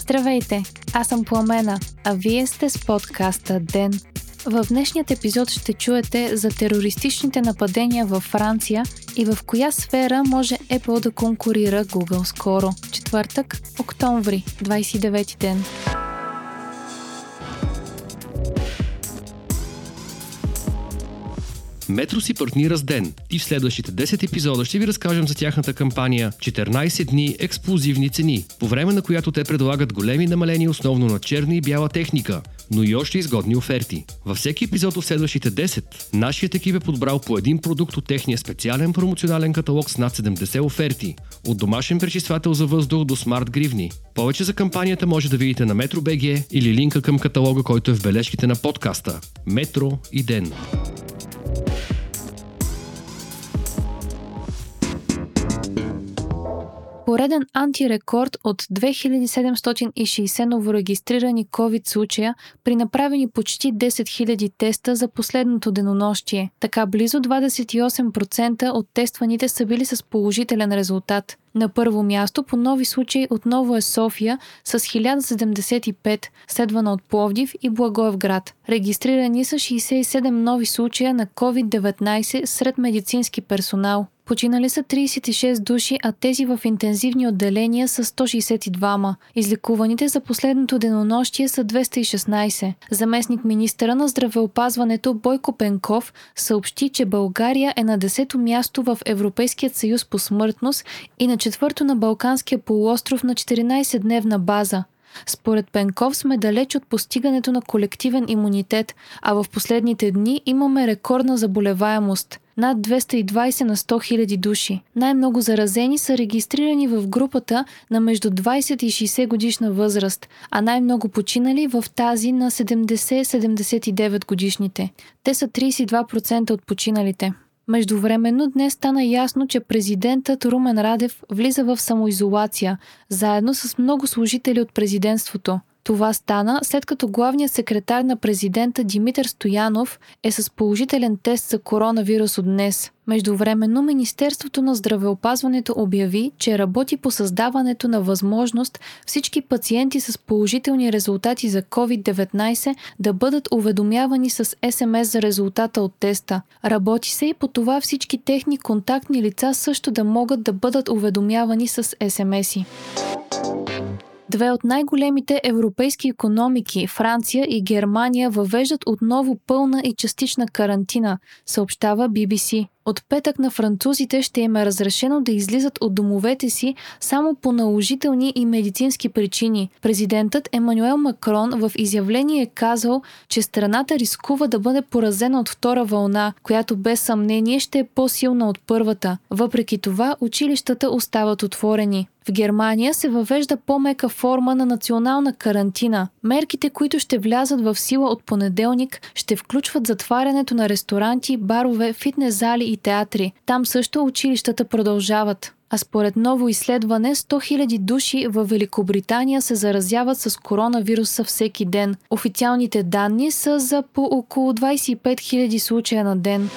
Здравейте, аз съм Пламена, а вие сте с подкаста ДЕН. В днешният епизод ще чуете за терористичните нападения във Франция и в коя сфера може Apple да конкурира Google скоро. Четвъртък, октомври, 29 ден. Метро си партнира с Ден и в следващите 10 епизода ще ви разкажем за тяхната кампания 14 дни експлозивни цени, по време на която те предлагат големи намаления основно на черна и бяла техника, но и още изгодни оферти. Във всеки епизод от следващите 10, нашият екип е подбрал по един продукт от техния специален промоционален каталог с над 70 оферти. От домашен пречиствател за въздух до смарт гривни. Повече за кампанията може да видите на Metro.bg или линка към каталога, който е в бележките на подкаста. Метро и Ден. Пореден антирекорд от 2760 новорегистрирани COVID случая при направени почти 10 000 теста за последното денонощие. Така близо 28% от тестваните са били с положителен резултат. На първо място по нови случаи отново е София с 1075, следвана от Пловдив и Благоевград. Регистрирани са 67 нови случая на COVID-19 сред медицински персонал. Починали са 36 души, а тези в интензивни отделения са 162. Излекуваните за последното денонощие са 216. Заместник министъра на здравеопазването Бойко Пенков съобщи, че България е на 10-то място в Европейският съюз по смъртност и на четвърто на Балканския полуостров на 14-дневна база. Според Пенков сме далеч от постигането на колективен имунитет, а в последните дни имаме рекордна заболеваемост – над 220 на 100 000 души. Най-много заразени са регистрирани в групата на между 20 и 60 годишна възраст, а най-много починали в тази на 70-79 годишните. Те са 32% от починалите. Междувременно днес стана ясно, че президентът Румен Радев влиза в самоизолация, заедно с много служители от президентството. Това стана след като главният секретар на президента Димитър Стоянов е с положителен тест за коронавирус от днес. Междувременно Министерството на здравеопазването обяви, че работи по създаването на възможност всички пациенти с положителни резултати за COVID-19 да бъдат уведомявани с СМС за резултата от теста. Работи се и по това всички техни контактни лица също да могат да бъдат уведомявани с СМС-и. Две от най-големите европейски економики, Франция и Германия, въвеждат отново пълна и частична карантина, съобщава BBC. От петък на французите ще им е разрешено да излизат от домовете си само по наложителни и медицински причини. Президентът Емануел Макрон в изявление е казал, че страната рискува да бъде поразена от втора вълна, която без съмнение ще е по-силна от първата. Въпреки това, училищата остават отворени. В Германия се въвежда по-мека форма на национална карантина. Мерките, които ще влязат в сила от понеделник, ще включват затварянето на ресторанти, барове, фитнес зали и театри. Там също училищата продължават. А според ново изследване, 100 000 души в Великобритания се заразяват с коронавируса всеки ден. Официалните данни са за по около 25 000 случая на ден.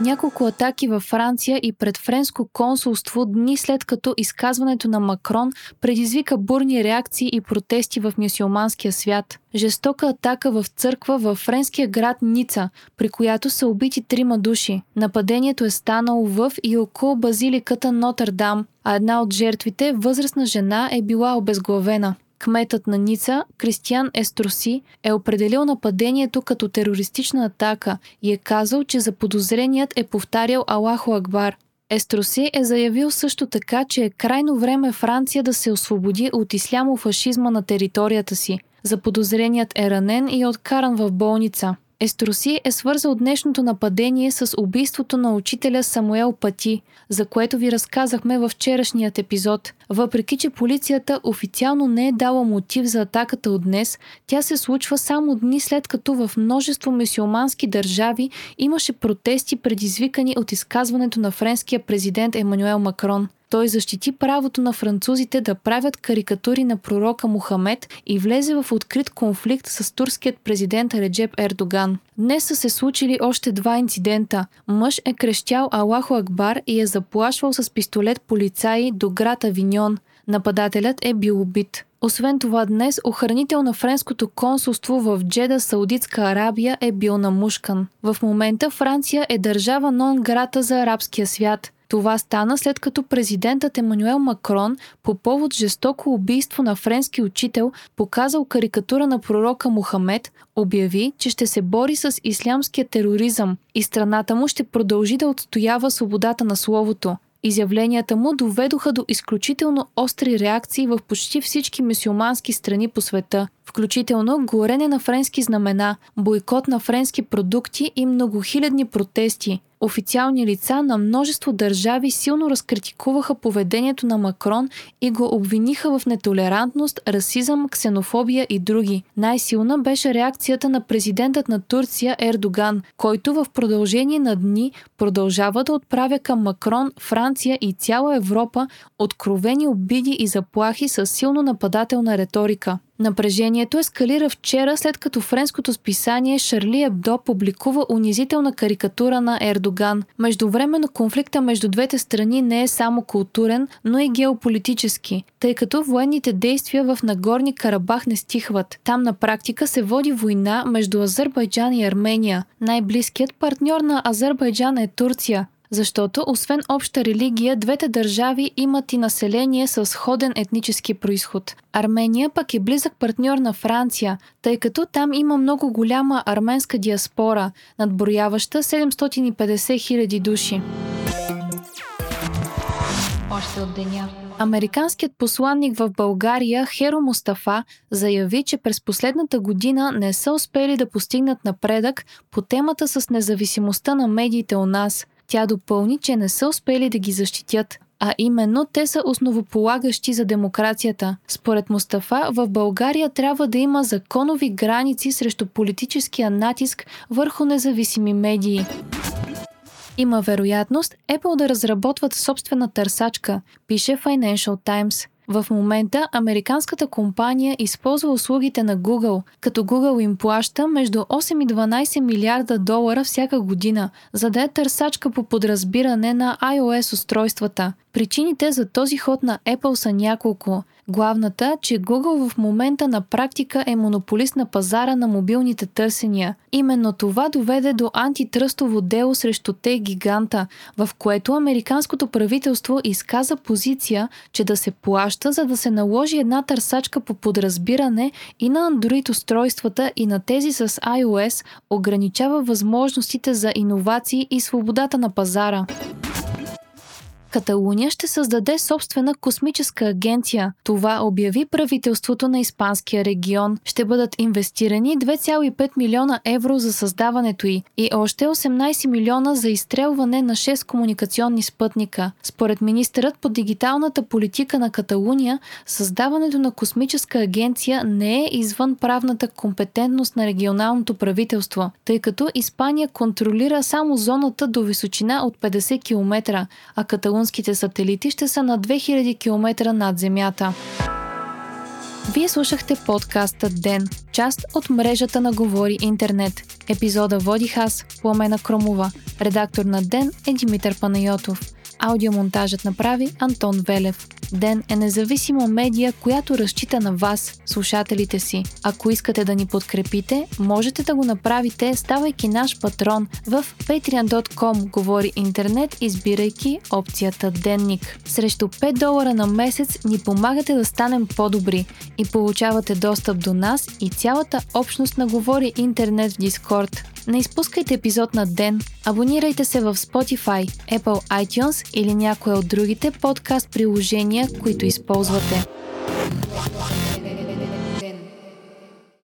Няколко атаки във Франция и пред френско консулство дни след като изказването на Макрон предизвика бурни реакции и протести в мюсюлманския свят. Жестока атака в църква във френския град Ница, при която са убити трима души. Нападението е станало в и около базиликата Нотърдам, а една от жертвите, възрастна жена, е била обезглавена. Кметът на Ница, Кристиан Естроси, е определил нападението като терористична атака и е казал, че заподозреният е повтарял Аллахо Акбар. Естроси е заявил също така, че е крайно време Франция да се освободи от ислямо-фашизма на територията си. Заподозреният е ранен и е откаран в болница. Естроси е свързал днешното нападение с убийството на учителя Самуел Пати, за което ви разказахме във вчерашният епизод. Въпреки, че полицията официално не е дала мотив за атаката от днес, тя се случва само дни след като в множество мусулмански държави имаше протести предизвикани от изказването на френския президент Емануел Макрон. Той защити правото на французите да правят карикатури на пророка Мухамед и влезе в открит конфликт с турският президент Реджеп Ердоган. Днес са се случили още два инцидента. Мъж е крещял Аллахо Акбар и е заплашвал с пистолет полицаи до град Авиньон. Нападателят е бил убит. Освен това, днес охранител на френското консулство в Джеда, Саудитска Арабия е бил намушкан. В момента Франция е държава нон грата за арабския свят. Това стана след като президентът Емануел Макрон по повод жестоко убийство на френски учител показал карикатура на пророка Мухамед, обяви, че ще се бори с ислямския тероризъм и страната му ще продължи да отстоява свободата на словото. Изявленията му доведоха до изключително остри реакции в почти всички мусулмански страни по света, включително горене на френски знамена, бойкот на френски продукти и многохилядни протести. Официални лица на множество държави силно разкритикуваха поведението на Макрон и го обвиниха в нетолерантност, расизъм, ксенофобия и други. Най-силна беше реакцията на президентът на Турция Ердоган, който в продължение на дни продължава да отправя към Макрон, Франция и цяла Европа откровени обиди и заплахи с силно нападателна риторика. Напрежението ескалира вчера, след като френското списание Шарли Ебдо публикува унизителна карикатура на Ердоган. Междувременно конфликта между двете страни не е само културен, но и геополитически, тъй като военните действия в Нагорни Карабах не стихват. Там на практика се води война между Азербайджан и Армения. Най-близкият партньор на Азербайджан е Турция, защото освен обща религия, двете държави имат и население с сходен етнически происход. Армения пък е близък партньор на Франция, тъй като там има много голяма арменска диаспора, надброяваща 750 хиляди души. Още от деня. Американският посланник в България Херо Мустафа заяви, че през последната година не са успели да постигнат напредък по темата с независимостта на медиите у нас – тя допълни, че не са успели да ги защитят, а именно те са основополагащи за демокрацията. Според Мустафа, в България трябва да има законови граници срещу политическия натиск върху независими медии. Има вероятност Apple да разработват собствена търсачка, пише Financial Times. В момента американската компания използва услугите на Google, като Google им плаща между 8 и 12 милиарда долара всяка година, за да е търсачка по подразбиране на iOS устройствата. Причините за този ход на Apple са няколко. Главната, че Google в момента на практика е монополист на пазара на мобилните търсения. Именно това доведе до антитръстово дело срещу те гиганта, в което американското правителство изказа позиция, че да се плаща, за да се наложи една търсачка по подразбиране и на Android устройствата и на тези с iOS ограничава възможностите за иновации и свободата на пазара. Каталуния ще създаде собствена космическа агенция. Това обяви правителството на испанския регион. Ще бъдат инвестирани 2,5 милиона евро за създаването й и още 18 милиона за изстрелване на 6 комуникационни спътника. Според министърът по дигиталната политика на Каталуния, създаването на космическа агенция не е извън правната компетентност на регионалното правителство, тъй като Испания контролира само зоната до височина от 50 км, а Каталуния Каталунските сателити ще са на 2000 км над Земята. Вие слушахте подкаста Ден, част от мрежата на Говори Интернет. Епизода водих аз, Пламена Кромова. Редактор на Ден е Димитър Панайотов. Аудиомонтажът направи Антон Велев. Ден е независима медия, която разчита на вас, слушателите си. Ако искате да ни подкрепите, можете да го направите, ставайки наш патрон в patreon.com говори интернет, избирайки опцията Денник. Срещу 5 долара на месец ни помагате да станем по-добри и получавате достъп до нас и цялата общност на Говори интернет в Дискорд. Не изпускайте епизод на ден. Абонирайте се в Spotify, Apple iTunes или някое от другите подкаст приложения, които използвате.